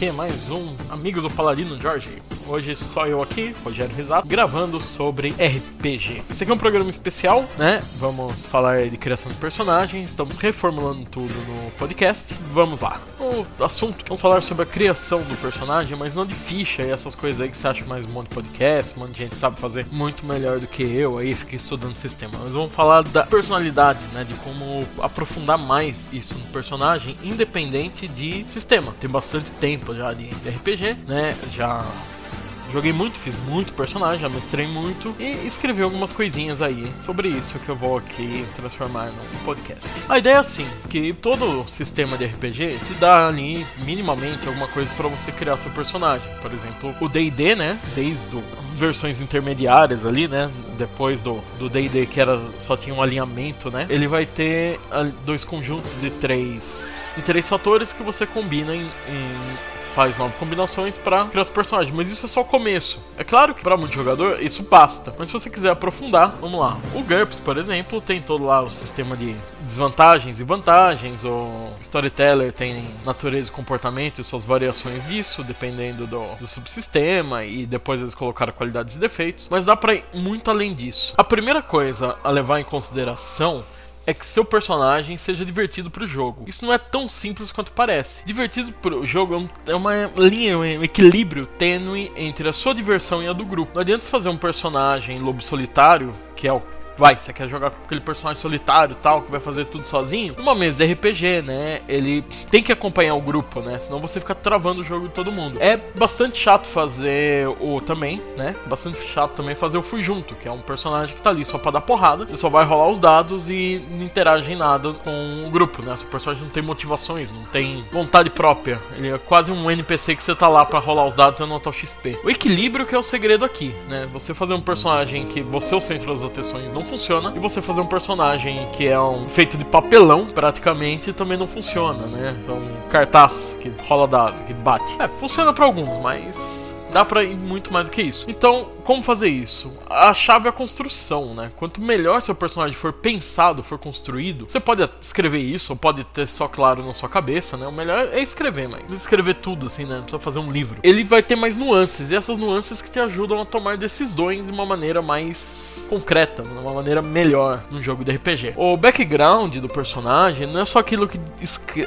Aqui mais um Amigos do Paladino Jorge. Hoje só eu aqui, Rogério Risato, gravando sobre RPG. Esse aqui é um programa especial, né? Vamos falar de criação de personagens, estamos reformulando tudo no podcast. Vamos lá. O assunto, vamos falar sobre a criação do personagem, mas não de ficha e essas coisas aí que você acha mais um monte de podcast, um monte de gente sabe fazer muito melhor do que eu aí, fiquei estudando sistema. Mas vamos falar da personalidade, né? De como aprofundar mais isso no personagem, independente de sistema. Tem bastante tempo já de RPG, né? Já Joguei muito, fiz muito personagem, já mestrei muito e escrevi algumas coisinhas aí sobre isso que eu vou aqui transformar num podcast. A ideia é assim, que todo sistema de RPG te dá ali minimamente alguma coisa para você criar seu personagem. Por exemplo, o D&D, né, desde o versões intermediárias ali, né? Depois do do D&D que era só tinha um alinhamento, né? Ele vai ter dois conjuntos de três de três fatores que você combina em, em faz novas combinações para criar os personagens, mas isso é só o começo. É claro que para muito jogador isso basta, mas se você quiser aprofundar, vamos lá. O GURPS, por exemplo, tem todo lá o sistema de desvantagens e vantagens, o Storyteller tem natureza e comportamento e suas variações disso, dependendo do, do subsistema, e depois eles colocaram qualidades e defeitos, mas dá pra ir muito além disso. A primeira coisa a levar em consideração é que seu personagem seja divertido pro jogo. Isso não é tão simples quanto parece. Divertido pro jogo é, é uma linha, um equilíbrio tênue entre a sua diversão e a do grupo. Não adianta fazer um personagem lobo solitário, que é o vai, você quer jogar com aquele personagem solitário tal, que vai fazer tudo sozinho, numa mesa de RPG, né? Ele tem que acompanhar o grupo, né? Senão você fica travando o jogo de todo mundo. É bastante chato fazer o também, né? Bastante chato também fazer o Fui Junto, que é um personagem que tá ali só pra dar porrada. Você só vai rolar os dados e não interage em nada com o grupo, né? Seu personagem não tem motivações, não tem vontade própria. Ele é quase um NPC que você tá lá para rolar os dados e anotar o XP. O equilíbrio que é o segredo aqui, né? Você fazer um personagem que você é o centro das atenções não funciona. E você fazer um personagem que é um feito de papelão, praticamente, também não funciona, né? Então, um cartaz que rola dado, que bate. É, funciona para alguns, mas dá pra ir muito mais do que isso. Então, como fazer isso? A chave é a construção, né? Quanto melhor seu personagem for pensado, for construído, você pode escrever isso, ou pode ter só claro na sua cabeça, né? O melhor é escrever, mas escrever tudo, assim, né? Não precisa fazer um livro. Ele vai ter mais nuances, e essas nuances que te ajudam a tomar decisões de uma maneira mais concreta, de uma maneira melhor num jogo de RPG. O background do personagem não é só aquilo que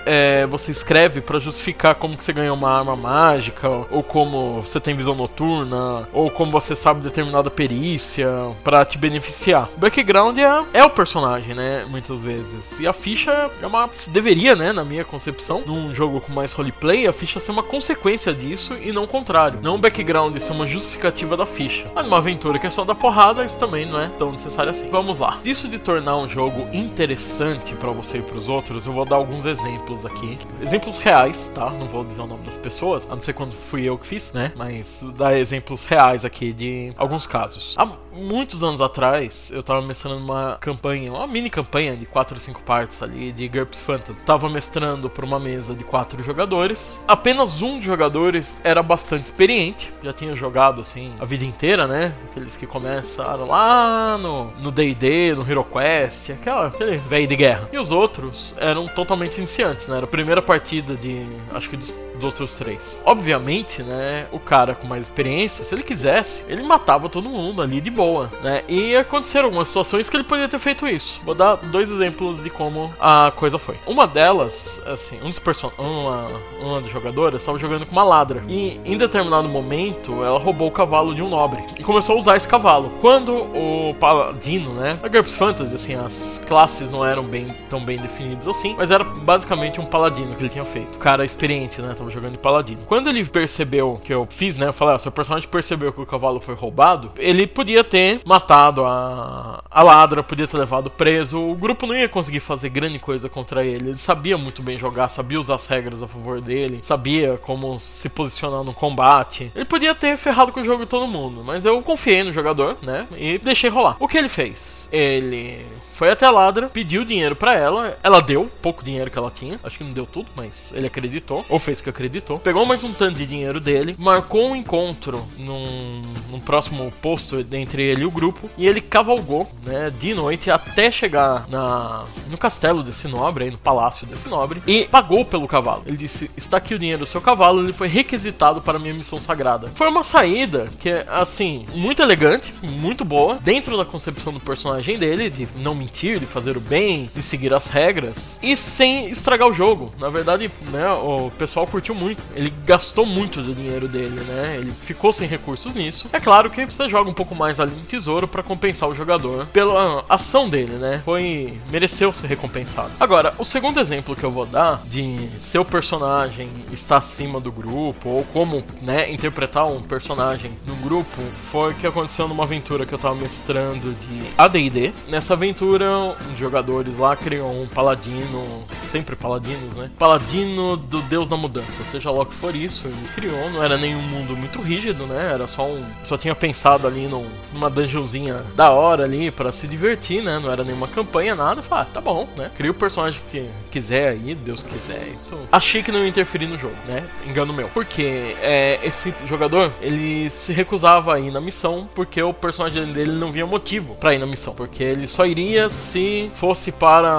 é, você escreve para justificar como que você ganhou uma arma mágica, ou como você tem visão noturna, ou como você sabe determinada perícia para te beneficiar. O background é, é o personagem, né? Muitas vezes. E a ficha é uma. Deveria, né? Na minha concepção, num jogo com mais roleplay, a ficha ser uma consequência disso e não o contrário. Não o background ser uma justificativa da ficha. Mas numa aventura que é só dar porrada, isso também não é tão necessário assim. Vamos lá. Isso de tornar um jogo interessante para você e para os outros, eu vou dar alguns exemplos aqui. Exemplos reais, tá? Não vou dizer o nome das pessoas, a não ser quando fui eu que fiz, né? Mas dar exemplos reais aqui de alguns casos. Há muitos anos atrás, eu tava mestrando uma campanha, uma mini campanha de 4 ou 5 partes ali de GURPS Fantasy. Tava mestrando para uma mesa de 4 jogadores. Apenas um dos jogadores era bastante experiente, já tinha jogado assim a vida inteira, né? Aqueles que começaram lá no D&D, no, no Hero Quest, aquela, aquele velho de guerra. E os outros eram totalmente iniciantes, né? Era a primeira partida de, acho que dos, dos outros três. Obviamente, né, o cara com mais experiência, se ele quisesse, ele matava todo mundo ali de boa, né? E aconteceram algumas situações que ele poderia ter feito isso. Vou dar dois exemplos de como a coisa foi. Uma delas, assim, um dos person uma, uma das estava jogando com uma ladra. E em determinado momento, ela roubou o cavalo de um nobre. E começou a usar esse cavalo. Quando o paladino, né? A GURPS Fantasy, assim, as classes não eram bem tão bem definidas assim, mas era basicamente um paladino que ele tinha feito. O cara experiente, né? Tava jogando de paladino. Quando ele percebeu que eu fiz né? Eu falei, ah, se o personagem percebeu que o cavalo foi roubado, ele podia ter matado a, a ladra, podia ter levado preso. O grupo não ia conseguir fazer grande coisa contra ele. Ele sabia muito bem jogar, sabia usar as regras a favor dele, sabia como se posicionar no combate. Ele podia ter ferrado com o jogo de todo mundo, mas eu confiei no jogador, né? E deixei rolar. O que ele fez? Ele foi até a ladra, pediu dinheiro para ela, ela deu pouco dinheiro que ela tinha, acho que não deu tudo, mas ele acreditou, ou fez que acreditou. Pegou mais um tanto de dinheiro dele, marcou um encontro num, num próximo posto entre ele e o grupo, e ele cavalgou, né, de noite até chegar na no castelo desse nobre, aí no palácio desse nobre, e pagou pelo cavalo. Ele disse: "Está aqui o dinheiro do seu cavalo, ele foi requisitado para minha missão sagrada". Foi uma saída que é assim, muito elegante, muito boa, dentro da concepção do personagem dele, de não mentir, de fazer o bem, de seguir as regras, e sem estragar o jogo. Na verdade, né, o pessoal curtiu muito. Ele gastou muito do dinheiro dele, né? Ele ficou sem recursos nisso. É claro que você joga um pouco mais ali no tesouro para compensar o jogador pela ação dele, né? Foi mereceu ser recompensado. Agora, o segundo exemplo que eu vou dar de seu personagem estar acima do grupo ou como, né, interpretar um personagem no grupo foi o que aconteceu numa aventura que eu tava mestrando de AD&D. Nessa aventura, os jogadores lá criam um paladino, sempre paladinos, né? Paladino do deus da mudança, seja lá o que for isso, ele criou, não era nenhum mundo muito rígido, né? Era só um, só tinha pensado ali num, dungeonzinha da hora ali para se divertir, né? Não era nenhuma campanha, nada. Falei, ah, tá bom, né? Cria o personagem que quiser aí, Deus quiser. Isso. Achei que não ia interferir no jogo, né? Engano meu. Porque é, esse jogador, ele se recusava a ir na missão porque o personagem dele não via motivo para ir na missão. Porque ele só iria se fosse para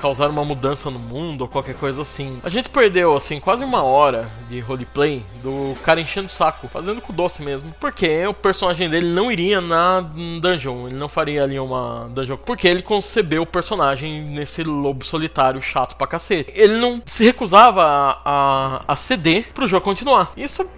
causar uma mudança no mundo ou qualquer coisa assim. A gente perdeu, assim, quase uma hora de roleplay do cara enchendo o saco, fazendo com doce mesmo. Porque o personagem dele não iria na dungeon, ele não faria ali uma dungeon. Porque ele concebeu o personagem nesse lobo solitário chato pra cacete. Ele não se recusava a, a, a ceder pro jogo continuar. Isso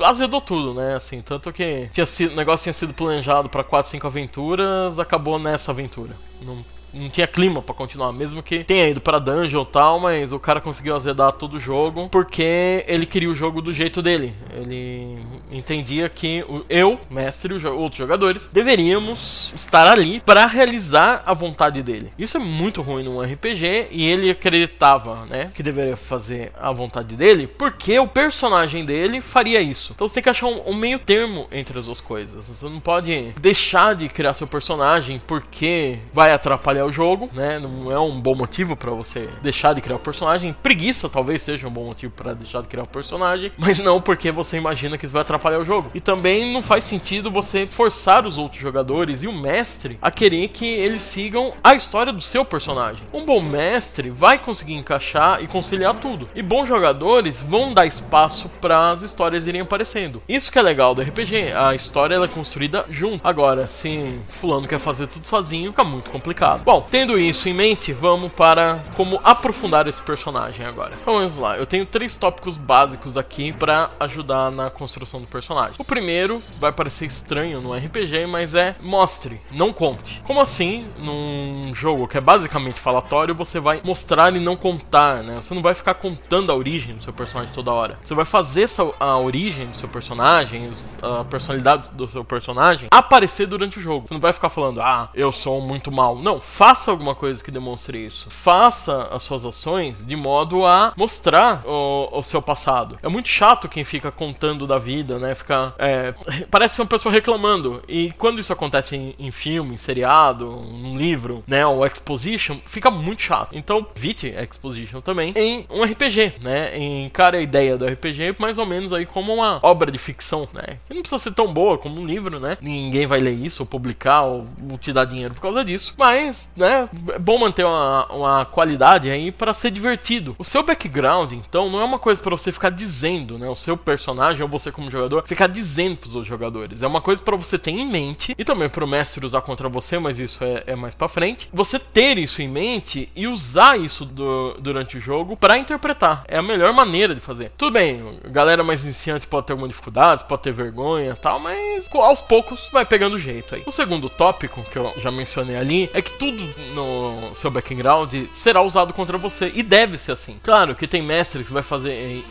azedou tudo, né? Assim, tanto que tinha sido, o negócio tinha sido planejado para 4, 5 aventuras, acabou nessa aventura. Não não tinha clima para continuar, mesmo que tenha ido para dungeon e tal, mas o cara conseguiu azedar todo o jogo porque ele queria o jogo do jeito dele. Ele entendia que eu, mestre e os outros jogadores deveríamos estar ali para realizar a vontade dele. Isso é muito ruim num RPG e ele acreditava, né, que deveria fazer a vontade dele porque o personagem dele faria isso. Então você tem que achar um, um meio termo entre as duas coisas. Você não pode deixar de criar seu personagem porque vai atrapalhar o jogo, né? Não é um bom motivo para você deixar de criar o personagem. Preguiça talvez seja um bom motivo para deixar de criar o personagem, mas não porque você imagina que isso vai atrapalhar o jogo. E também não faz sentido você forçar os outros jogadores e o mestre a querer que eles sigam a história do seu personagem. Um bom mestre vai conseguir encaixar e conciliar tudo. E bons jogadores vão dar espaço para as histórias irem aparecendo. Isso que é legal do RPG, a história ela é construída junto. Agora, se fulano quer fazer tudo sozinho, fica muito complicado. Bom, tendo isso em mente, vamos para como aprofundar esse personagem agora. Então vamos lá, eu tenho três tópicos básicos aqui para ajudar na construção do personagem. O primeiro vai parecer estranho no RPG, mas é mostre, não conte. Como assim, num jogo que é basicamente falatório, você vai mostrar e não contar, né? Você não vai ficar contando a origem do seu personagem toda hora. Você vai fazer essa, a origem do seu personagem, a personalidade do seu personagem aparecer durante o jogo. Você não vai ficar falando, ah, eu sou muito mal. Não, faça alguma coisa que demonstre isso. Faça as suas ações de modo a mostrar o, o seu passado. É muito chato quem fica contando da vida, né? Fica. É, parece uma pessoa reclamando. E quando isso acontece em, em filme, em seriado, num livro, né? Ou exposition, fica muito chato. Então, evite exposition também em um RPG, né? Encare a ideia do RPG mais ou menos aí como uma obra de ficção, né? Que não precisa ser tão boa como um livro, né? Ninguém vai ler isso ou publicar ou te dar dinheiro por causa disso. Mas né, é bom manter uma, uma qualidade aí para ser divertido. O seu background, então, não é uma coisa para você ficar dizendo, né, o seu personagem ou você como jogador ficar dizendo pros outros jogadores. É uma coisa para você ter em mente e também pro mestre usar contra você, mas isso é, é mais para frente. Você ter isso em mente e usar isso do, durante o jogo para interpretar. É a melhor maneira de fazer. Tudo bem, galera mais iniciante pode ter alguma dificuldade, pode ter vergonha, tal, mas aos poucos vai pegando jeito aí. O segundo tópico que eu já mencionei ali é que tudo tudo no seu background será usado contra você. E deve ser assim. Claro que tem mestre que vai fazer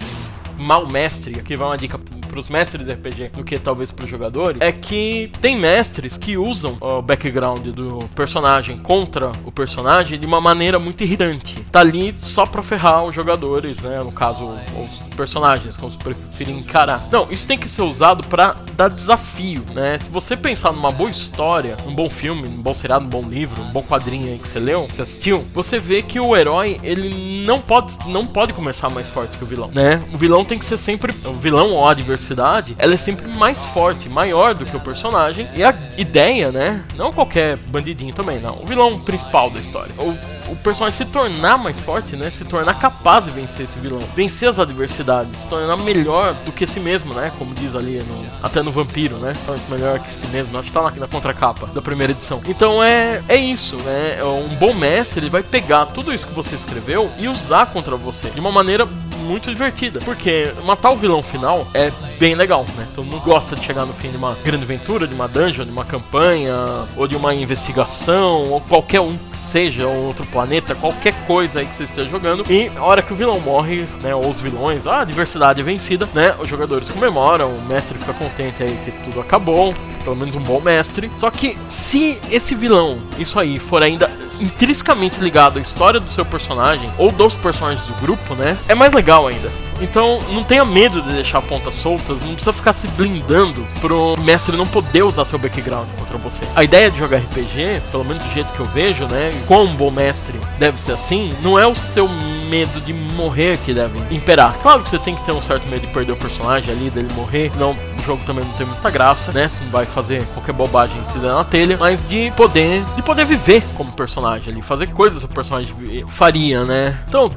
mal mestre, aqui vai uma dica pros mestres de RPG do que talvez pros jogadores, é que tem mestres que usam o background do personagem contra o personagem de uma maneira muito irritante. Tá ali só pra ferrar os jogadores, né? No caso, os personagens, como se preferirem encarar. Não, isso tem que ser usado para dar desafio, né? Se você pensar numa boa história, num bom filme, num bom seriado, num bom livro, num bom quadrinho aí que você leu, que você assistiu, você vê que o herói, ele não pode, não pode começar mais forte que o vilão, né? O tem que ser sempre o vilão ou o adversário diversidade, ela é sempre mais forte, maior do que o personagem. E a ideia, né? Não qualquer bandidinho também, não. O vilão principal da história. O o personagem se tornar mais forte, né? Se tornar capaz de vencer esse vilão, vencer as adversidades, se tornar melhor do que si mesmo, né? Como diz ali no, até no Vampiro, né? Torna-se melhor que si mesmo. Acho que tá lá na contracapa da primeira edição. Então é, é isso, né? Um bom mestre ele vai pegar tudo isso que você escreveu e usar contra você de uma maneira muito divertida. Porque matar o vilão final é bem legal, né? Todo mundo gosta de chegar no fim de uma grande aventura, de uma dungeon, de uma campanha, ou de uma investigação, ou qualquer um seja, ou outro planeta, qualquer coisa aí que você esteja jogando. E a hora que o vilão morre, né? Ou os vilões, a adversidade é vencida, né? Os jogadores comemoram, o mestre fica contente aí que tudo acabou pelo menos um bom mestre. Só que se esse vilão, isso aí, for ainda intrinsecamente ligado à história do seu personagem ou dos personagens do grupo, né? É mais legal ainda. Então, não tenha medo de deixar pontas soltas, não precisa ficar se blindando pro mestre não poder usar seu background contra você. A ideia de jogar RPG, pelo menos do jeito que eu vejo, né, como um bom mestre deve ser assim, não é o seu medo de morrer que deve imperar. Claro que você tem que ter um certo medo de perder o personagem ali, dele morrer, não, jogo também não tem muita graça, né, não vai fazer qualquer bobagem te der na telha, mas de poder, de poder viver como personagem ali, fazer coisas que o personagem faria, né. Então,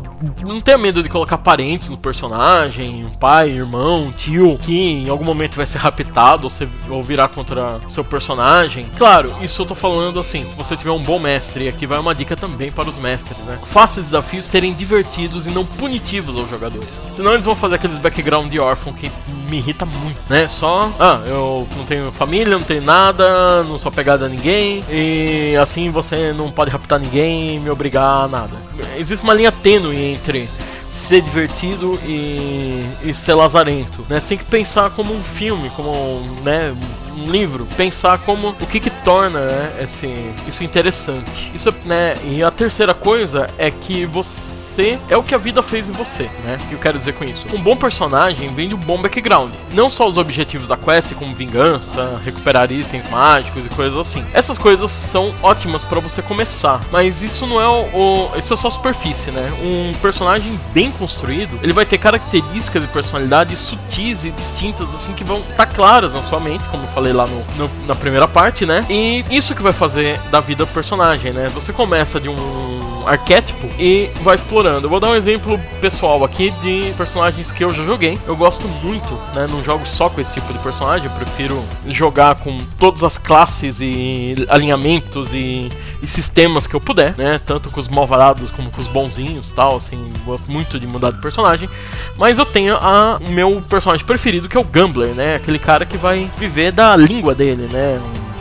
não tenha medo de colocar parentes no personagem um pai, irmão, tio, que em algum momento vai ser raptado ou, ser, ou virar contra seu personagem. Claro, isso eu tô falando assim, se você tiver um bom mestre, e aqui vai uma dica também para os mestres, né? Faça desafios serem divertidos e não punitivos aos jogadores. Senão eles vão fazer aqueles background de órfão que me irrita muito, né? Só, ah, eu não tenho família, não tenho nada, não sou pegado a ninguém, e assim você não pode raptar ninguém e me obrigar a nada. Existe uma linha tênue entre ser divertido e, e ser lazarento, né? Você tem que pensar como um filme, como um, né, um livro, pensar como o que que torna né, esse, isso interessante. Isso, né? E a terceira coisa é que você você é o que a vida fez em você, né? O que eu quero dizer com isso? Um bom personagem vem de um bom background. Não só os objetivos da quest, como vingança, recuperar itens mágicos e coisas assim. Essas coisas são ótimas para você começar, mas isso não é o, o, Isso é só superfície, né? Um personagem bem construído, ele vai ter características de personalidade sutis e distintas, assim, que vão estar tá claras na sua mente, como eu falei lá no, no, na primeira parte, né? E isso que vai fazer da vida do personagem, né? Você começa de um arquétipo e vai explorando. Eu vou dar um exemplo pessoal aqui de personagens que eu já joguei. Eu gosto muito, né? Não jogo só com esse tipo de personagem, eu prefiro jogar com todas as classes e alinhamentos e, e sistemas que eu puder, né? Tanto com os malvados como com os bonzinhos tal, assim, gosto muito de mudar de personagem. Mas eu tenho a, o meu personagem preferido, que é o Gambler, né? Aquele cara que vai viver da língua dele, né?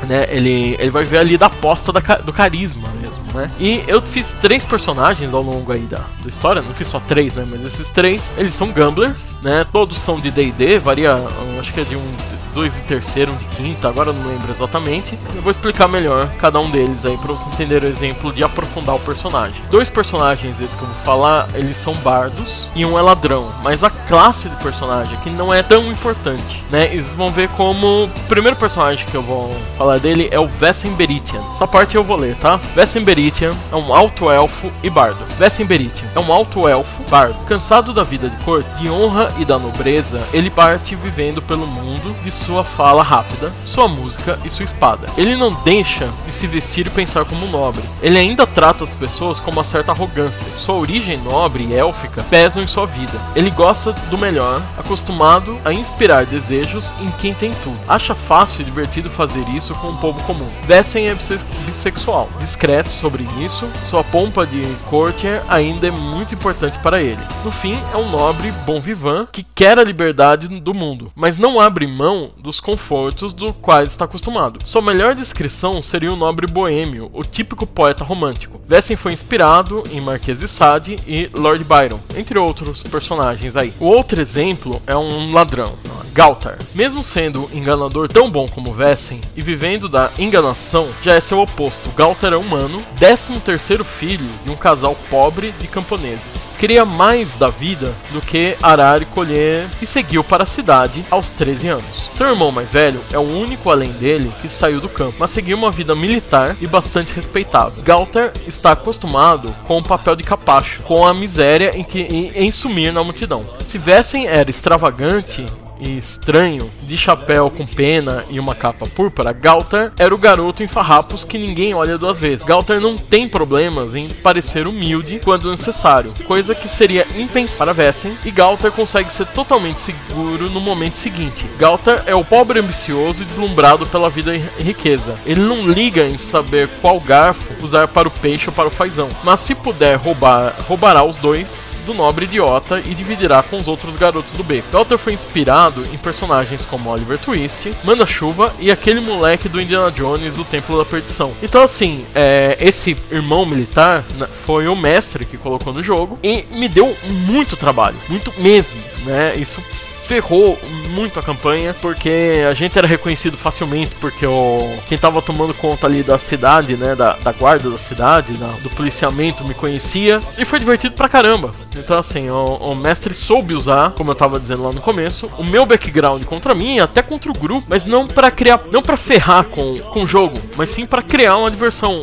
Né? Ele, ele vai ver ali da aposta da, do carisma mesmo, né? E eu fiz três personagens ao longo aí da, da história, não fiz só três, né? Mas esses três, eles são gamblers, né? Todos são de D&D, varia, acho que é de um dois de terceiro, um de quinta, agora não lembro exatamente. Eu vou explicar melhor cada um deles aí para você entender o exemplo de aprofundar o personagem. Dois personagens esses que eu vou falar, eles são bardos e um é ladrão, mas a classe de personagem aqui não é tão importante, né? Eles vão ver como o primeiro personagem que eu vou falar dele é o Vessenberitian. Essa parte eu vou ler, tá? Vessenberitian é um alto elfo e bardo. Vessenberitian é um alto elfo bardo. Cansado da vida de corte, de honra e da nobreza, ele parte vivendo pelo mundo de sua fala rápida, sua música e sua espada. Ele não deixa de se vestir e pensar como um nobre. Ele ainda trata as pessoas com uma certa arrogância. Sua origem nobre e élfica pesam em sua vida. Ele gosta do melhor, acostumado a inspirar desejos em quem tem tudo. Acha fácil e divertido fazer isso com o povo comum. Vessen é bissexual, discreto sobre isso, sua pompa de courtier ainda é muito importante para ele. No fim, é um nobre bom vivant que quer a liberdade do mundo, mas não abre mão dos confortos do quais está acostumado. Sua melhor descrição seria o nobre boêmio, o típico poeta romântico. Vessen foi inspirado em Marquês de Sade e Lord Byron, entre outros personagens aí. O outro exemplo é um ladrão, Galtar. Mesmo sendo enganador tão bom como Vessen e vivendo da enganação, já é seu oposto. Galtar é humano, 13 terceiro filho de um casal pobre de camponeses queria mais da vida do que arar e colher e seguiu para a cidade aos 13 anos. Seu irmão mais velho é o único além dele que saiu do campo, mas seguiu uma vida militar e bastante respeitável. Galter está acostumado com o papel de capacho, com a miséria em, que, em, em sumir na multidão. Se Vessen era extravagante e estranho, de chapéu com pena e uma capa púrpura, Galter era o garoto em farrapos que ninguém olha duas vezes. Galter não tem problemas em parecer humilde quando necessário, coisa que seria impensável para Vessen, e Galter consegue ser totalmente seguro no momento seguinte. Galter é o pobre ambicioso e deslumbrado pela vida e riqueza. Ele não liga em saber qual garfo usar para o peixe ou para o fazão, mas se puder roubar, roubará os dois do nobre idiota e dividirá com os outros garotos do beco. Galter foi inspirado em personagens como Oliver Twist, Manda-Chuva e aquele moleque do Indiana Jones, o Templo da Perdição. Então, assim, é, esse irmão militar né, foi o mestre que colocou no jogo e me deu muito trabalho, muito mesmo, né? Isso ferrou muito a campanha, porque a gente era reconhecido facilmente, porque o quem tava tomando conta ali da cidade, né, da, da guarda da cidade, da, do policiamento me conhecia, e foi divertido pra caramba. Então assim, o, o, mestre soube usar, como eu tava dizendo lá no começo, o meu background contra mim, até contra o grupo, mas não para criar, não para ferrar com, com o jogo, mas sim para criar uma diversão,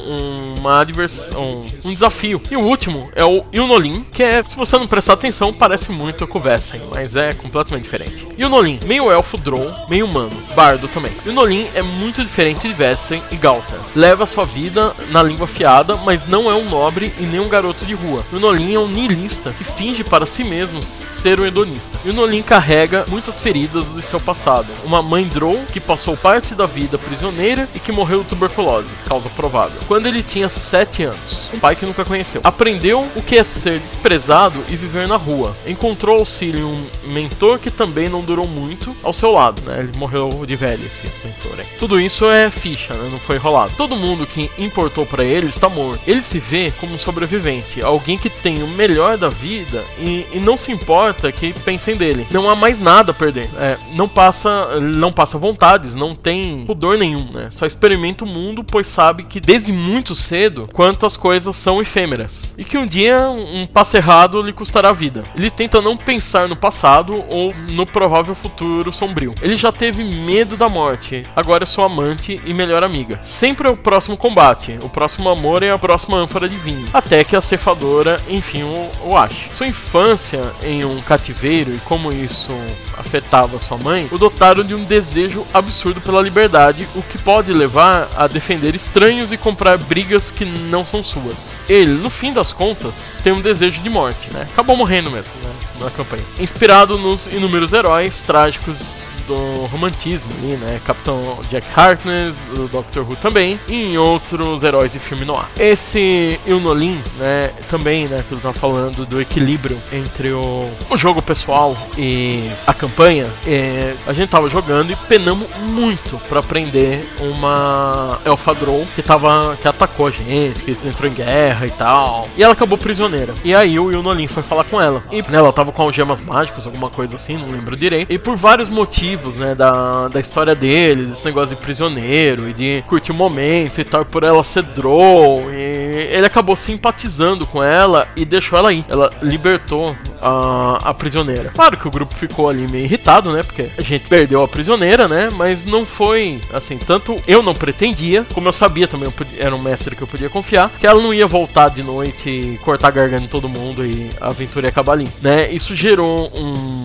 uma diversão, um, um, desafio. E o último é o Yunolin, que é, se você não prestar atenção, parece muito com o Vessen, mas é completamente diferente. Yunolin meio elfo Drow, meio humano, bardo também. E o Nolin é muito diferente de Vessen e Galter. Leva sua vida na língua fiada, mas não é um nobre e nem um garoto de rua. E o Nolin é um niilista que finge para si mesmo ser um hedonista. E o Nolin carrega muitas feridas de seu passado. Uma mãe Drow que passou parte da vida prisioneira e que morreu de tuberculose, causa provável, quando ele tinha 7 anos. Um pai que nunca conheceu. Aprendeu o que é ser desprezado e viver na rua. Encontrou auxílio em um mentor que também não durou muito muito ao seu lado, né? Ele morreu de velho, esse mentor aí. Tudo isso é ficha, né? Não foi rolado. Todo mundo que importou para ele está morto. Ele se vê como um sobrevivente, alguém que tem o melhor da vida e, e não se importa que pensem dele. Não há mais nada a perder. É, não passa, não passa vontades, não tem pudor nenhum, né? Só experimenta o mundo, pois sabe que desde muito cedo quantas coisas são efêmeras e que um dia um passo errado lhe custará a vida. Ele tenta não pensar no passado ou no provável futuro futuro sombrio. Ele já teve medo da morte, agora é sua amante e melhor amiga. Sempre é o próximo combate, o próximo amor é a próxima ânfora de vinho, até que a cefadora, enfim, o, o ache. Sua infância em um cativeiro e como isso afetava sua mãe, o dotaram de um desejo absurdo pela liberdade, o que pode levar a defender estranhos e comprar brigas que não são suas. Ele, no fim das contas, tem um desejo de morte, né? Acabou morrendo mesmo, né? Na campanha. Inspirado nos inúmeros heróis trágicos do romantismo ali, né? Capitão Jack Harkness, o Doctor Who também, e em outros heróis de filme no ar. Esse Ilnolin, né, também, né, que eu tava falando do equilíbrio entre o, o jogo pessoal e a campanha, é, a gente tava jogando e penamos muito para aprender uma Elfa Drow que tava que atacou a gente, que entrou em guerra e tal. E ela acabou prisioneira. E aí o Ilnolin foi falar com ela. E né, ela tava com algemas mágicas, alguma coisa assim, não lembro direito. E por vários motivos motivos, né, da, da história deles, esse negócio de prisioneiro e de curtir o momento e tal, por ela ser Drow. E ele acabou simpatizando com ela e deixou ela ir. Ela libertou a, a prisioneira. Claro que o grupo ficou ali meio irritado, né, porque a gente perdeu a prisioneira, né, mas não foi, assim, tanto eu não pretendia, como eu sabia também, eu podia, era um mestre que eu podia confiar, que ela não ia voltar de noite cortar a garganta de todo mundo e a aventura ia acabar ali, né. Isso gerou um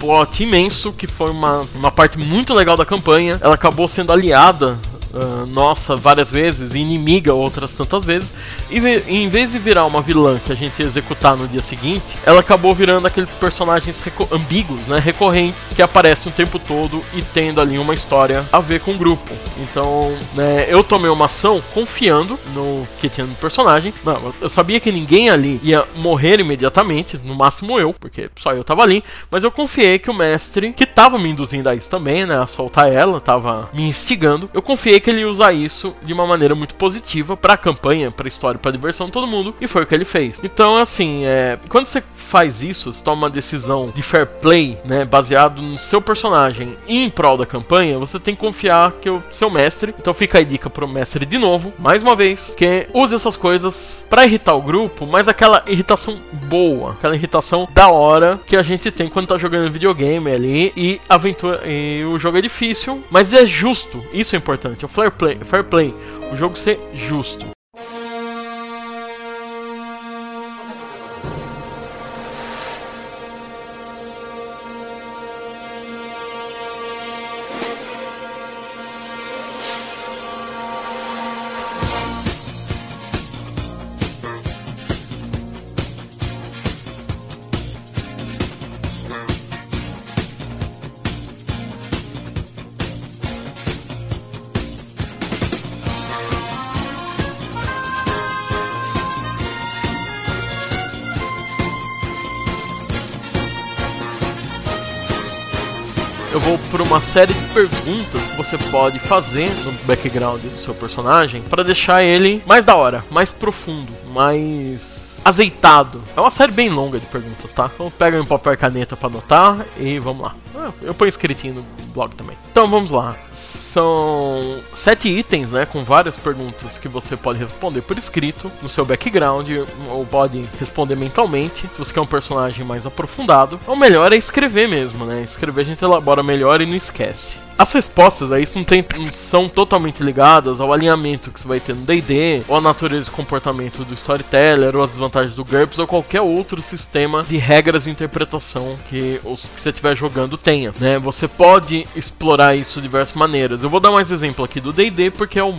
plot imenso que foi uma, uma parte muito legal da campanha. Ela acabou sendo aliada uh, nossa várias vezes inimiga outras tantas vezes. E em vez de virar uma vilã que a gente ia executar no dia seguinte, ela acabou virando aqueles personagens ambíguos, né, recorrentes, que aparecem o tempo todo e tendo ali uma história a ver com o grupo. Então, né, eu tomei uma ação confiando no que tinha no personagem. Não, eu sabia que ninguém ali ia morrer imediatamente, no máximo eu, porque só eu tava ali, mas eu confiei que o mestre, que tava me induzindo a isso também, né, a soltar ela, tava me instigando, eu confiei que ele usar isso de uma maneira muito positiva para a campanha, para a história, para a diversão de todo mundo, e foi o que ele fez. Então, assim, é, quando você faz isso, você toma uma decisão de fair play, né, baseado no seu personagem e em prol da campanha, você tem que confiar que o seu mestre. Então, fica a dica pro mestre de novo, mais uma vez, que use essas coisas para irritar o grupo, mas aquela irritação boa, aquela irritação da hora que a gente tem quando tá jogando videogame ali e aventura e o jogo é difícil, mas é justo. Isso é importante fair play, fair play, o jogo ser justo. Série de perguntas que você pode fazer no background do seu personagem para deixar ele mais da hora, mais profundo, mais azeitado. É uma série bem longa de perguntas, tá? Então pega um papel e caneta para anotar e vamos lá. Ah, eu ponho escritinho no blog também. Então vamos lá são sete itens, né, com várias perguntas que você pode responder por escrito no seu background ou pode responder mentalmente. Se você quer um personagem mais aprofundado, o melhor é escrever mesmo, né? Escrever a gente elabora melhor e não esquece. As respostas a isso não, tem, não são totalmente ligadas ao alinhamento que você vai ter no D&D, ou à natureza e comportamento do storyteller, ou às desvantagens do GURPS, ou qualquer outro sistema de regras de interpretação que, que você estiver jogando tenha. Né? Você pode explorar isso de diversas maneiras. Eu vou dar mais exemplo aqui do D&D porque é o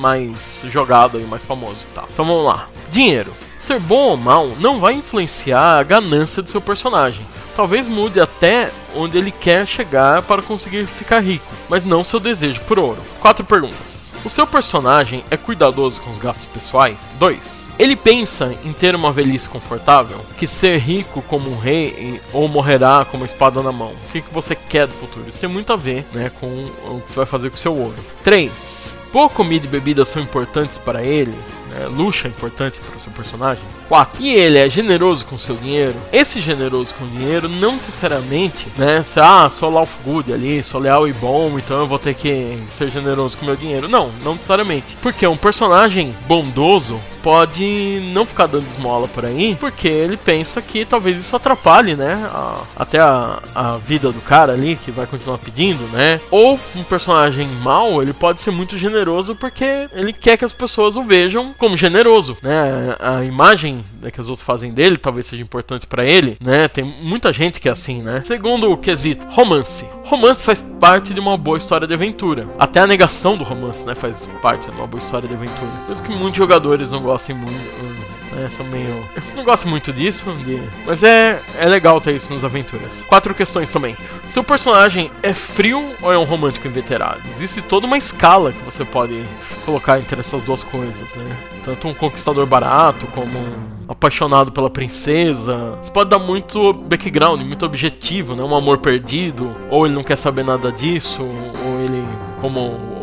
mais jogado e mais famoso. Tá? Então vamos lá. Dinheiro. Ser bom ou mal não vai influenciar a ganância do seu personagem. Talvez mude até onde ele quer chegar para conseguir ficar rico, mas não seu desejo por ouro. Quatro perguntas. O seu personagem é cuidadoso com os gastos pessoais? 2. Ele pensa em ter uma velhice confortável? Que ser rico como um rei ou morrerá com uma espada na mão? O que, que você quer do futuro? Isso tem muito a ver né, com o que você vai fazer com seu ouro. 3. Boa comida e bebida são importantes para ele? Né? Luxo é importante para o seu personagem? 4. E ele é generoso com seu dinheiro? Esse generoso com dinheiro não necessariamente, né? Se, ah, sou lawful good ali, sou leal e bom, então eu vou ter que ser generoso com meu dinheiro. Não, não necessariamente. Porque um personagem bondoso pode não ficar dando esmola por aí, porque ele pensa que talvez isso atrapalhe, né? A, até a, a vida do cara ali, que vai continuar pedindo, né? Ou um personagem mau, ele pode ser muito generoso porque ele quer que as pessoas o vejam como generoso, né? A, imagem né, que os outros fazem dele talvez seja importante para ele, né? Tem muita gente que é assim, né? Segundo o quesito, romance. Romance faz parte de uma boa história de aventura. Até a negação do romance, né, faz parte de uma boa história de aventura. Isso que muitos jogadores não gostam muito né? São meio. Eu não gosto muito disso, de... mas é, é legal ter isso nas aventuras. Quatro questões também. Seu personagem é frio ou é um romântico inveterado? Existe toda uma escala que você pode colocar entre essas duas coisas, né? Tanto um conquistador barato como um apaixonado pela princesa. Você pode dar muito background, muito objetivo, né? Um amor perdido, ou ele não quer saber nada disso, ou ele como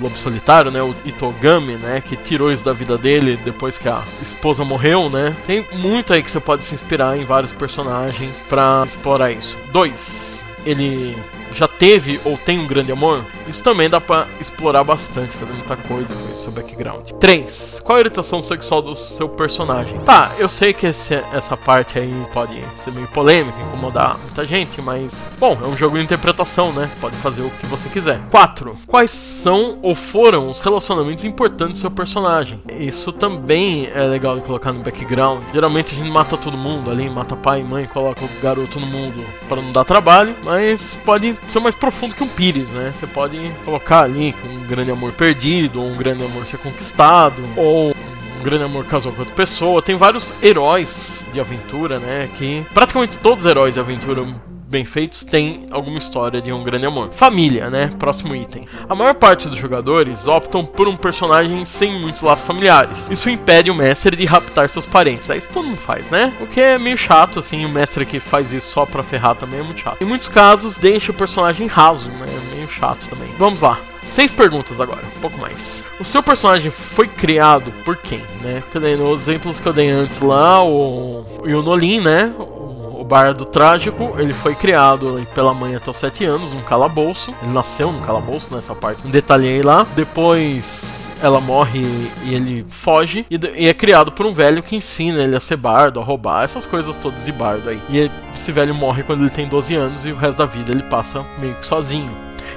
Lobo Solitário, né? O Itogami, né? Que tirou isso da vida dele depois que a esposa morreu, né? Tem muito aí que você pode se inspirar em vários personagens para explorar isso. Dois, ele já teve ou tem um grande amor, isso também dá pra explorar bastante, fazer muita coisa com esse seu background. 3. Qual a orientação sexual do seu personagem? Tá, eu sei que esse, essa parte aí pode ser meio polêmica, incomodar muita gente, mas, bom, é um jogo de interpretação, né? Você pode fazer o que você quiser. 4. Quais são ou foram os relacionamentos importantes do seu personagem? Isso também é legal de colocar no background. Geralmente a gente mata todo mundo ali, mata pai e mãe, coloca o garoto no mundo para não dar trabalho, mas pode ser mais profundo que um Pires, né? Você pode colocar ali um grande amor perdido, ou um grande amor ser conquistado, ou um grande amor casou com outra pessoa. Tem vários heróis de aventura, né? Que praticamente todos os heróis de aventura bem feitos têm alguma história de um grande amor. Família, né? Próximo item. A maior parte dos jogadores optam por um personagem sem muitos laços familiares. Isso impede o mestre de raptar seus parentes. Aí isso todo mundo faz, né? O que é meio chato, assim, o mestre que faz isso só pra ferrar também é muito chato. Em muitos casos, deixa o personagem raso, né? É meio chato também. Vamos lá. Seis perguntas agora, um pouco mais. O seu personagem foi criado por quem, né? Porque nos exemplos que eu dei antes lá, o, o Yunolin, né? Bardo Trágico, ele foi criado pela mãe até os 7 anos, num calabouço. Ele nasceu num calabouço, nessa parte. Um detalhei lá. Depois ela morre e ele foge e, é criado por um velho que ensina ele a ser bardo, a roubar, essas coisas todas de bardo aí. E esse velho morre quando ele tem 12 anos e o resto da vida ele passa meio que sozinho.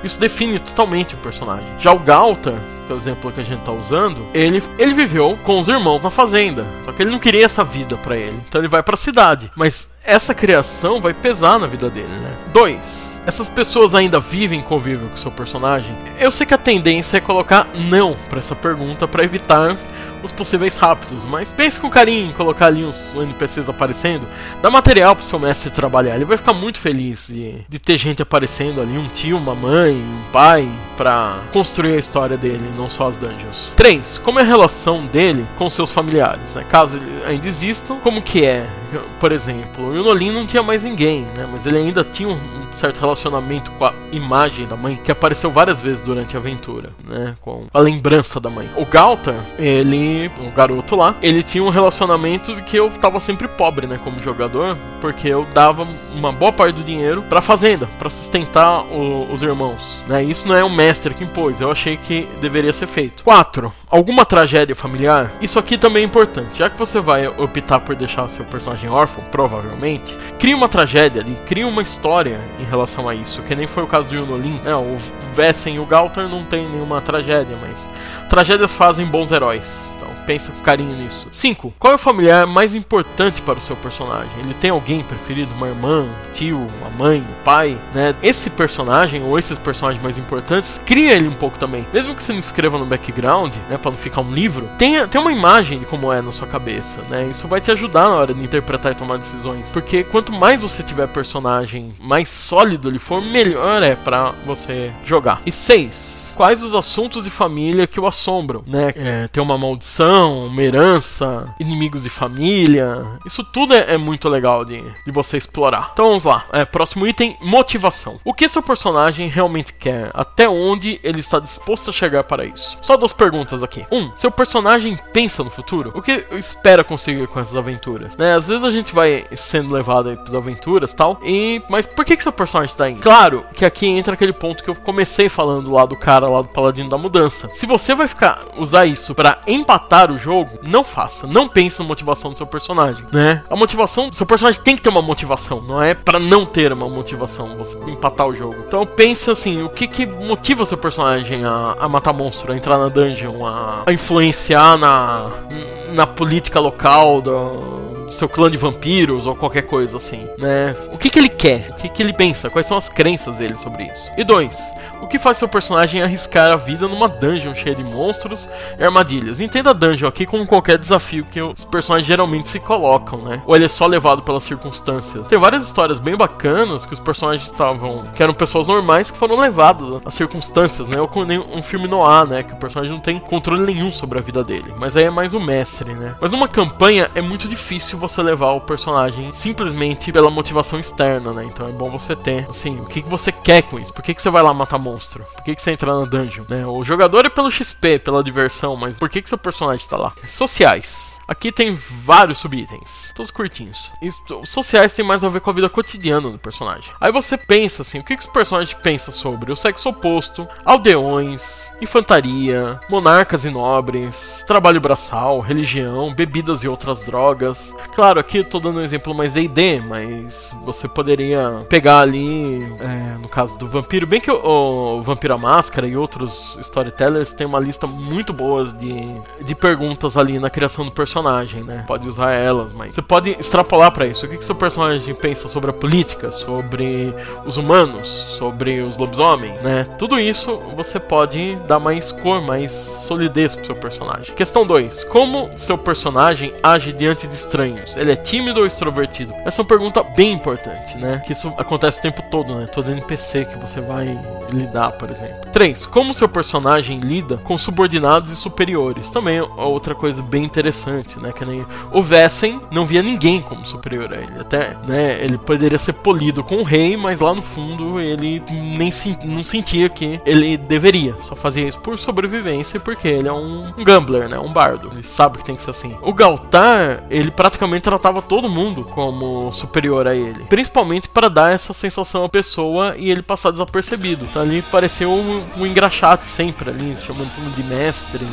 Isso define totalmente o personagem. Já o Galta, que é o exemplo que a gente tá usando, ele, ele viveu com os irmãos na fazenda. Só que ele não queria essa vida para ele. Então ele vai para a cidade. Mas essa criação vai pesar na vida dele, né? 2. Essas pessoas ainda vivem em convívio com seu personagem? Eu sei que a tendência é colocar não para essa pergunta para evitar os possíveis rápidos, mas pense com carinho em colocar ali uns NPCs aparecendo, dá material pro seu mestre trabalhar, ele vai ficar muito feliz de, de ter gente aparecendo ali, um tio, uma mãe, um pai, pra construir a história dele, não só as dungeons. 3. Como é a relação dele com seus familiares, né? Caso ainda existam, como que é? por exemplo, o Yunolin não tinha mais ninguém, né? Mas ele ainda tinha um certo relacionamento com a imagem da mãe, que apareceu várias vezes durante a aventura, né? Com a lembrança da mãe. O Galta, ele, o garoto lá, ele tinha um relacionamento que eu tava sempre pobre, né? Como jogador, porque eu dava uma boa parte do dinheiro pra fazenda, para sustentar o, os irmãos, né? Isso não é o mestre que impôs, eu achei que deveria ser feito. 4. Alguma tragédia familiar? Isso aqui também é importante. Já que você vai optar por deixar seu personagem órfão, provavelmente, cria uma tragédia ali, cria uma história em relação a isso, que nem foi o caso do Yunolin, né? O Vessen e o Galter não tem nenhuma tragédia, mas tragédias fazem bons heróis pensa com carinho nisso. 5. Qual é o familiar mais importante para o seu personagem? Ele tem alguém preferido? Uma irmã, um tio, uma mãe, um pai, né? Esse personagem ou esses personagens mais importantes, cria ele um pouco também. Mesmo que você não escreva no background, né, para não ficar um livro, tenha, tenha uma imagem de como é na sua cabeça, né? Isso vai te ajudar na hora de interpretar e tomar decisões, porque quanto mais você tiver personagem mais sólido ele for, melhor é para você jogar. E 6 quais os assuntos de família que o assombram, né? É, tem uma maldição, uma herança, inimigos de família. Isso tudo é, é muito legal de, de você explorar. Então vamos lá. É, próximo item: motivação. O que seu personagem realmente quer? Até onde ele está disposto a chegar para isso? Só duas perguntas aqui. Um, seu personagem pensa no futuro? O que espera conseguir com essas aventuras? Né? Às vezes a gente vai sendo levado aí para aventuras tal. E mas por que que seu personagem está indo? Claro que aqui entra aquele ponto que eu comecei falando lá do cara lá do Paladino da Mudança. Se você vai ficar usar isso para empatar o jogo, não faça. Não pense na motivação do seu personagem, né? A motivação do seu personagem tem que ter uma motivação, não é para não ter uma motivação, você empatar o jogo. Então pense assim, o que que motiva o seu personagem a, a matar monstro, a entrar na dungeon, a, a influenciar na na política local do seu clã de vampiros ou qualquer coisa assim, né? O que, que ele quer? O que, que ele pensa? Quais são as crenças dele sobre isso? E dois, o que faz seu personagem arriscar a vida numa dungeon cheia de monstros e armadilhas? Entenda a dungeon aqui como qualquer desafio que os personagens geralmente se colocam, né? Ou ele é só levado pelas circunstâncias. Tem várias histórias bem bacanas que os personagens estavam. que eram pessoas normais que foram levadas às circunstâncias, né? Ou com um filme no ar, né? Que o personagem não tem controle nenhum sobre a vida dele. Mas aí é mais o mestre, né? Mas uma campanha é muito difícil você levar o personagem simplesmente pela motivação externa, né? Então é bom você ter, assim, o que, que você quer com isso? Por que, que você vai lá matar monstro? Por que, que você entra na dungeon? Né? O jogador é pelo XP, pela diversão, mas por que, que seu personagem tá lá? Sociais. Aqui tem vários subitens, todos curtinhos. E os sociais têm mais a ver com a vida cotidiana do personagem. Aí você pensa assim, o que, que os personagens pensam sobre o sexo oposto, aldeões, infantaria, monarcas e nobres, trabalho braçal, religião, bebidas e outras drogas. Claro, aqui eu tô dando um exemplo mais D&D, mas você poderia pegar ali, é, no caso do vampiro, bem que o, o Vampiro Máscara e outros storytellers têm uma lista muito boa de, de perguntas ali na criação do personagem personagem, né? Pode usar elas, mas você pode extrapolar para isso. O que, que seu personagem pensa sobre a política, sobre os humanos, sobre os lobisomens, né? Tudo isso você pode dar mais cor, mais solidez pro seu personagem. Questão 2. Como seu personagem age diante de estranhos? Ele é tímido ou extrovertido? Essa é uma pergunta bem importante, né? Que isso acontece o tempo todo, né? Todo NPC que você vai lidar, por exemplo. 3. Como seu personagem lida com subordinados e superiores? Também é outra coisa bem interessante né? Que nem o Vessen não via ninguém como superior a ele. Até, né? Ele poderia ser polido com o rei, mas lá no fundo ele nem se, não sentia que ele deveria. Só fazia isso por sobrevivência porque ele é um, um gambler, né? Um bardo. Ele sabe que tem que ser assim. O Galtar, ele praticamente tratava todo mundo como superior a ele. Principalmente para dar essa sensação à pessoa e ele passar desapercebido. Então ali pareceu um, um engraxate sempre ali, chamando tudo de mestre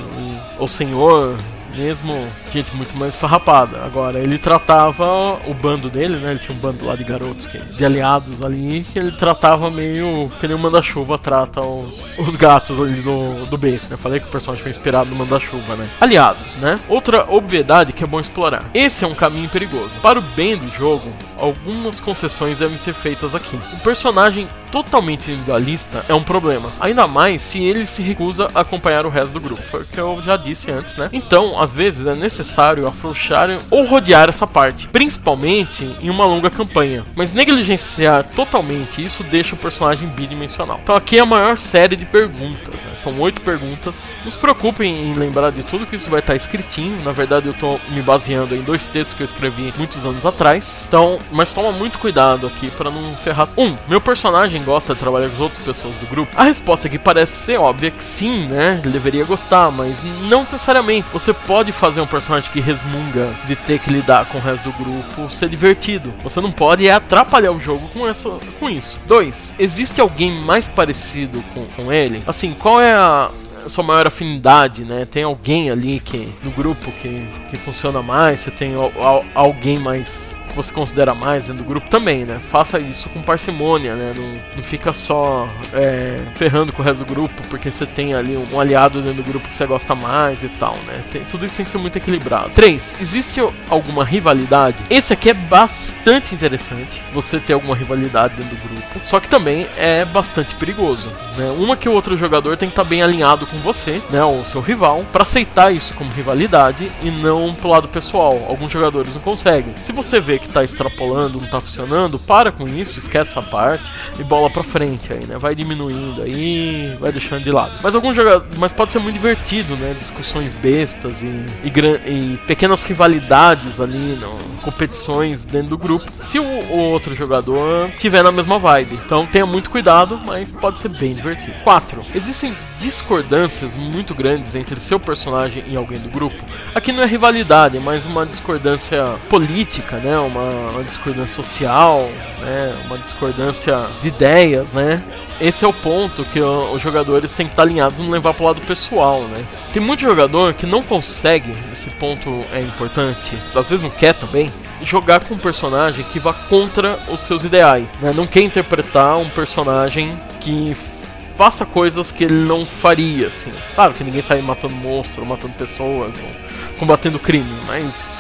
ou senhor mesmo gente muito mais farrapada. Agora, ele tratava o bando dele, né? Ele tinha um bando lá de garotos, que, de aliados ali, que ele tratava meio que nem o manda-chuva trata os, os gatos ali do, do beco. Eu falei que o personagem foi inspirado no manda-chuva, né? Aliados, né? Outra obviedade que é bom explorar. Esse é um caminho perigoso. Para o bem do jogo, algumas concessões devem ser feitas aqui. O personagem totalmente individualista é um problema. Ainda mais se ele se recusa a acompanhar o resto do grupo. Foi o que eu já disse antes, né? Então, às vezes é necessário afrouxar ou rodear essa parte, principalmente em uma longa campanha. Mas negligenciar totalmente isso deixa o personagem bidimensional. Então aqui é a maior série de perguntas. São oito perguntas. Não se preocupem em lembrar de tudo que isso vai estar escritinho. Na verdade, eu tô me baseando em dois textos que eu escrevi muitos anos atrás. Então, mas toma muito cuidado aqui para não ferrar. Um, meu personagem gosta de trabalhar com as outras pessoas do grupo. A resposta aqui parece ser óbvia que sim, né? Ele deveria gostar, mas não necessariamente. Você pode fazer um personagem que resmunga de ter que lidar com o resto do grupo ser divertido. Você não pode atrapalhar o jogo com, essa, com isso. Dois, existe alguém mais parecido com, com ele? Assim, qual é a, sua maior afinidade, né? Tem alguém ali que no grupo que, que funciona mais, você tem alguém mais você considera mais dentro do grupo também, né? Faça isso com parcimônia, né? Não, não fica só é, ferrando com o resto do grupo porque você tem ali um, um, aliado dentro do grupo que você gosta mais e tal, né? Tem, tudo isso tem que ser muito equilibrado. 3. Existe alguma rivalidade? Esse aqui é bastante interessante, você ter alguma rivalidade dentro do grupo, só que também é bastante perigoso, né? Uma que o outro jogador tem que estar tá bem alinhado com você, né? O seu rival, para aceitar isso como rivalidade e não pro lado pessoal. Alguns jogadores não conseguem. Se você vê que tá extrapolando, não tá funcionando, para com isso, esquece essa parte e bola pra frente aí, né? Vai diminuindo aí, vai deixando de lado. Mas alguns jogadores. Mas pode ser muito divertido, né? Discussões bestas e, e, e pequenas rivalidades ali, não, competições dentro do grupo. Se o, o, outro jogador tiver na mesma vibe. Então tenha muito cuidado, mas pode ser bem divertido. 4. Existem discordâncias muito grandes entre seu personagem e alguém do grupo. Aqui não é rivalidade, é mais uma discordância política, né? Uma, uma discordância social, né? Uma discordância de ideias, né? Esse é o ponto que os jogadores têm que estar alinhados não levar para o lado pessoal, né? Tem muito jogador que não consegue, esse ponto é importante, às vezes não quer também, jogar com um personagem que vá contra os seus ideais, né? Não quer interpretar um personagem que faça coisas que ele não faria, assim. Claro que ninguém sai matando monstros, matando pessoas, combatendo crime, mas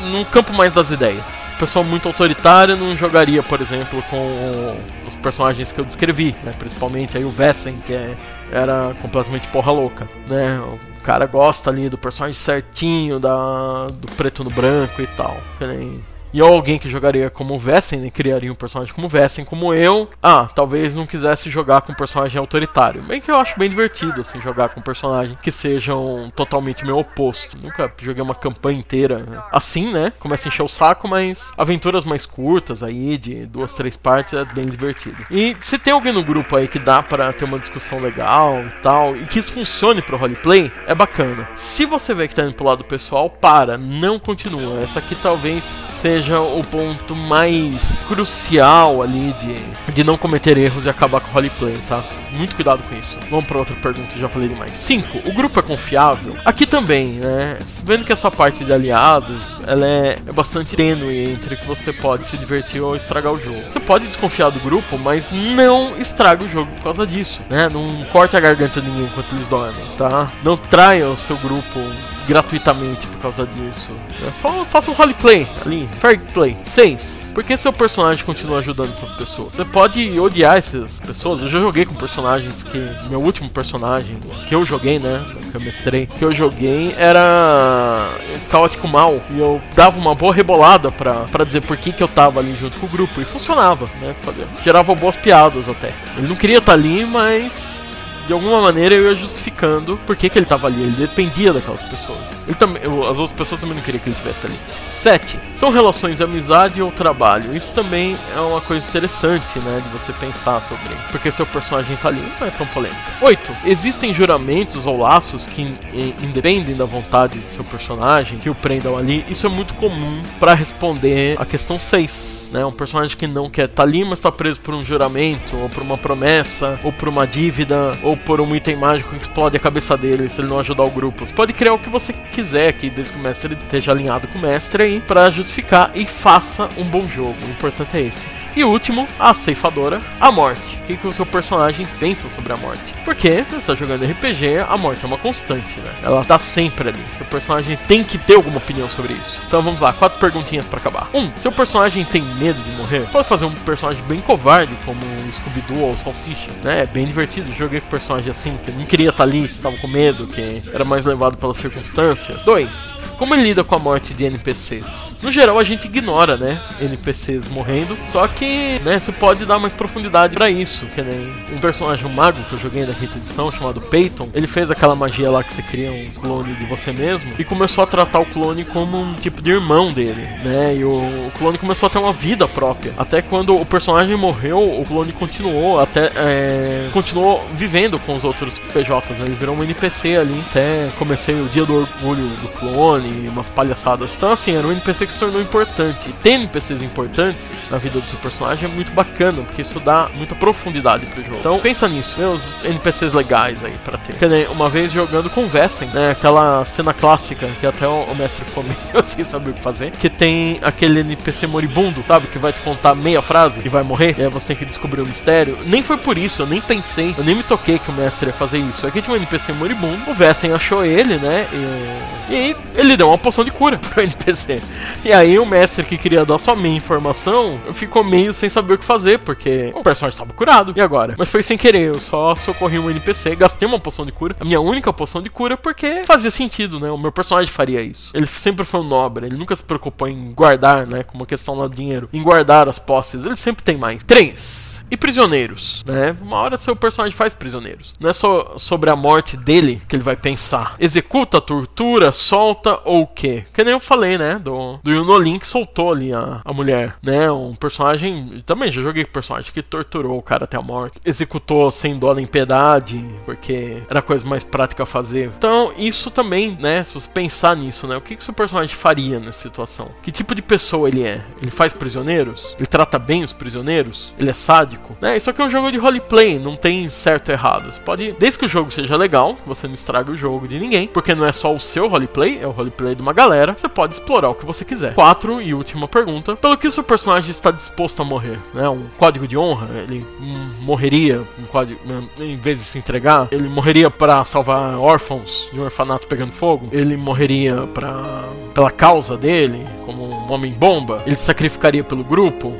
num campo mais das ideias. Pessoa muito autoritária não jogaria, por exemplo, com os personagens que eu descrevi, né? Principalmente aí o Vessen, que é, era completamente porra louca, né? O cara gosta ali do personagem certinho, da, do preto no branco e tal. Que nem e alguém que jogaria como Vessen, né, criaria um personagem como Vessen, como eu, ah, talvez não quisesse jogar com um personagem autoritário. Bem que eu acho bem divertido, assim, jogar com um personagem que sejam totalmente meu oposto. Nunca joguei uma campanha inteira assim, né? Começa a encher o saco, mas aventuras mais curtas aí, de duas, três partes, é bem divertido. E se tem alguém no grupo aí que dá para ter uma discussão legal e tal, e que isso funcione pro roleplay, é bacana. Se você vê que tá indo pro lado pessoal, para, não continua. Essa aqui talvez seja seja o ponto mais crucial ali de, de não cometer erros e acabar com o roleplay, tá? Muito cuidado com isso. Vamos para outra pergunta, já falei demais. 5. O grupo é confiável? Aqui também, né? Vendo que essa parte de aliados, ela é, é bastante tênue entre que você pode se divertir ou estragar o jogo. Você pode desconfiar do grupo, mas não estraga o jogo por causa disso, né? Não corte a garganta de ninguém enquanto eles dormem, tá? Não traia o seu grupo gratuitamente por causa disso. É só faça um roleplay ali, fair play. 6. Por que seu personagem continua ajudando essas pessoas? Você pode odiar essas pessoas. Eu já joguei com personagens que. Meu último personagem que eu joguei, né? Que eu mestrei, que eu joguei era caótico mal. E eu dava uma boa rebolada pra, pra dizer por que, que eu tava ali junto com o grupo. E funcionava, né? Gerava boas piadas até. Ele não queria estar tá ali, mas de alguma maneira eu ia justificando por que, que ele estava ali. Ele dependia daquelas pessoas. Ele também, as outras pessoas também não queriam que ele estivesse ali. 7. São relações de amizade ou trabalho. Isso também é uma coisa interessante, né? De você pensar sobre. Porque seu personagem tá ali, não é tão polêmico. 8. Existem juramentos ou laços que independem da vontade de seu personagem, que o prendam ali. Isso é muito comum para responder a questão 6 né? Um personagem que não quer estar tá ali, mas está preso por um juramento, ou por uma promessa, ou por uma dívida, ou por um item mágico que explode a cabeça dele se ele não ajudar o grupo. Você pode criar o que você quiser, que desde que o mestre esteja alinhado com o mestre aí, para justificar e faça um bom jogo. O importante é esse. E último, a ceifadora, a morte. O que, que o seu personagem pensa sobre a morte? Porque você está jogando RPG, a morte é uma constante, né? Ela tá sempre ali. Seu personagem tem que ter alguma opinião sobre isso. Então vamos lá, quatro perguntinhas para acabar. Um, seu personagem tem medo de morrer? Pode fazer um personagem bem covarde, como o Scooby-Doo ou o Salsicha, né? É bem divertido. Joguei com personagem assim, que não queria estar tá ali, que tava com medo, que era mais levado pelas circunstâncias. Dois, como ele lida com a morte de NPCs? No geral, a gente ignora, né? NPCs morrendo, só que que, né, você pode dar mais profundidade para isso. Que nem um personagem um mago que eu joguei na quinta edição, chamado Peyton, ele fez aquela magia lá que você cria um clone de você mesmo e começou a tratar o clone como um tipo de irmão dele, né? E o, o clone começou a ter uma vida própria. Até quando o personagem morreu, o clone continuou até é, continuou vivendo com os outros PJs, né? Ele virou um NPC ali. Até comecei o dia do orgulho do clone, umas palhaçadas. Então assim, era um NPC que se tornou importante. E ter NPCs importantes na vida do seu personagem é muito bacana, porque isso dá muita profundidade pro jogo. Então pensa nisso, meus NPCs legais aí para ter. Uma vez jogando com Vessen, né? Aquela cena clássica que até o, o mestre ficou meio sem saber o que fazer. Que tem aquele NPC moribundo, sabe? Que vai te contar meia frase e vai morrer. E aí você tem que descobrir o mistério. Nem foi por isso, eu nem pensei, eu nem me toquei que o mestre ia fazer isso. Aqui tinha um NPC moribundo, o Vessen achou ele, né? E, e ele deu uma poção de cura pro NPC. E aí o mestre que queria dar só meia informação ficou meio sem saber o que fazer, porque o personagem estava curado. E agora? Mas foi sem querer, eu só socorri um NPC, gastei uma poção de cura, a minha única poção de cura, porque fazia sentido, né? O meu personagem faria isso. Ele sempre foi um nobre, ele nunca se preocupou em guardar, né? Como uma questão lá do dinheiro, em guardar as posses, ele sempre tem mais. 3. E prisioneiros, né? Uma hora seu personagem faz prisioneiros. Não é só sobre a morte dele que ele vai pensar. Executa, tortura, solta ou o quê? Que nem eu falei, né? Do, do Yunolin que soltou ali a, a mulher, né? Um personagem. Também já joguei com personagem que torturou o cara até a morte. Executou sem dó nem piedade, porque era a coisa mais prática a fazer. Então, isso também, né? Se você pensar nisso, né? O que, que seu personagem faria nessa situação? Que tipo de pessoa ele é? Ele faz prisioneiros? Ele trata bem os prisioneiros? Ele é sádico? Né? Isso aqui é um jogo de roleplay, não tem certo e errado. Você pode, desde que o jogo seja legal, que você não estrague o jogo de ninguém, porque não é só o seu roleplay, é o roleplay de uma galera, você pode explorar o que você quiser. Quatro e última pergunta: pelo que o seu personagem está disposto a morrer? Né? Um código de honra? Ele hum, morreria um código, hum, em vez de se entregar? Ele morreria para salvar órfãos de um orfanato pegando fogo? Ele morreria para pela causa dele, como um homem bomba? Ele se sacrificaria pelo grupo?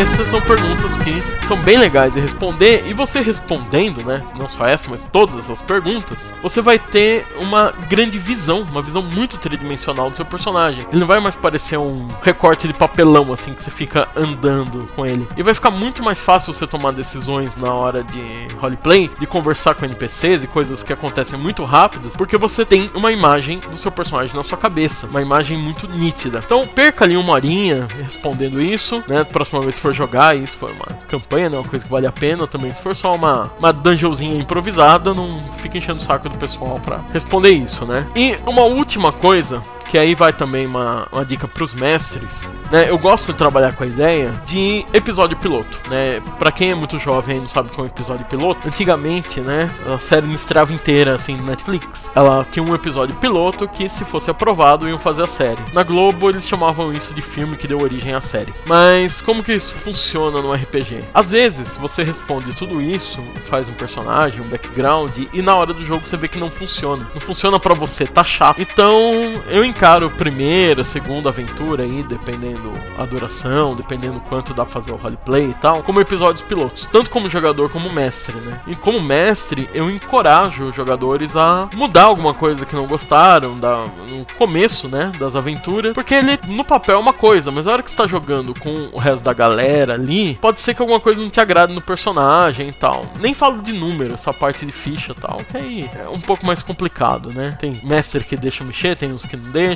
Essas são perguntas que são bem legais de responder e você respondendo, né, não só essa, mas todas essas perguntas, você vai ter uma grande visão, uma visão muito tridimensional do seu personagem. Ele não vai mais parecer um recorte de papelão assim que você fica andando com ele. E vai ficar muito mais fácil você tomar decisões na hora de roleplay, de conversar com NPCs e coisas que acontecem muito rápidas, porque você tem uma imagem do seu personagem na sua cabeça, uma imagem muito nítida. Então, perca ali uma horinha respondendo isso, né? Próxima vez que for jogar, isso for uma campanha, né? Uma coisa que vale a pena também. Se for só uma, uma dungeonzinha improvisada, não fica enchendo o saco do pessoal pra responder isso, né? E uma última coisa que aí vai também uma, uma dica pros mestres, né? Eu gosto de trabalhar com a ideia de episódio piloto, né? Pra quem é muito jovem e não sabe o que é episódio piloto, antigamente, né? A série não estreava inteira, assim, no Netflix. Ela tinha um episódio piloto que, se fosse aprovado, iam fazer a série. Na Globo, eles chamavam isso de filme que deu origem à série. Mas como que isso funciona no RPG? Às vezes, você responde tudo isso, faz um personagem, um background, e na hora do jogo você vê que não funciona. Não funciona para você, tá chato. Então, eu encaro a primeira, segunda aventura aí, dependendo a duração, dependendo quanto dá pra fazer o roleplay e tal, como episódios pilotos, tanto como jogador como mestre, né? E como mestre, eu encorajo os jogadores a mudar alguma coisa que não gostaram da, no começo, né, das aventuras, porque ele no papel é uma coisa, mas na hora que você tá jogando com o resto da galera ali, pode ser que alguma coisa não te agrade no personagem e tal. Nem falo de número, essa parte de ficha e tal, que aí é um pouco mais complicado, né? Tem mestre que deixa mexer, tem uns que não deixam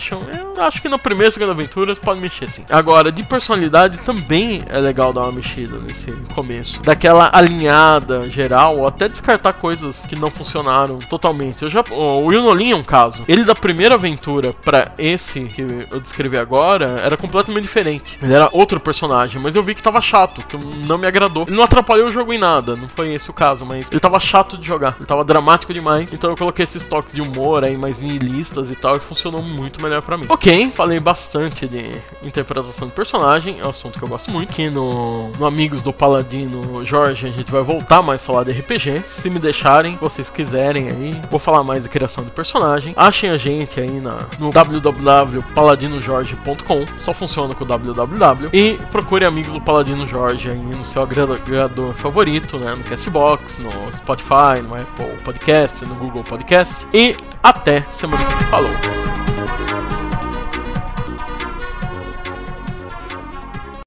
Eu acho que na primeira e segunda aventura você pode mexer sim. Agora, de personalidade também é legal dar uma mexida nesse começo. Daquela alinhada geral, ou até descartar coisas que não funcionaram totalmente. Eu já, o Yunolin é um caso. Ele da primeira aventura para esse que eu descrevi agora era completamente diferente. Ele era outro personagem, mas eu vi que tava chato, que não me agradou. Ele não atrapalhou o jogo em nada, não foi esse o caso, mas ele tava chato de jogar. Ele tava dramático demais. Então eu coloquei esses toques de humor aí mais nihilistas e tal, e funcionou muito melhor para mim. Ok, falei bastante de interpretação de personagem, é um assunto que eu gosto muito. Aqui no, no Amigos do Paladino Jorge a gente vai voltar mais a falar de RPG. Se me deixarem, vocês quiserem aí, vou falar mais de criação de personagem. Achem a gente aí na, no www.paladinojorge.com, só funciona com o www. E procure Amigos do Paladino Jorge aí no seu agregador favorito, né? No Castbox, no Spotify, no Apple Podcast, no Google Podcast. E até semana que vem. Falou! Thank you.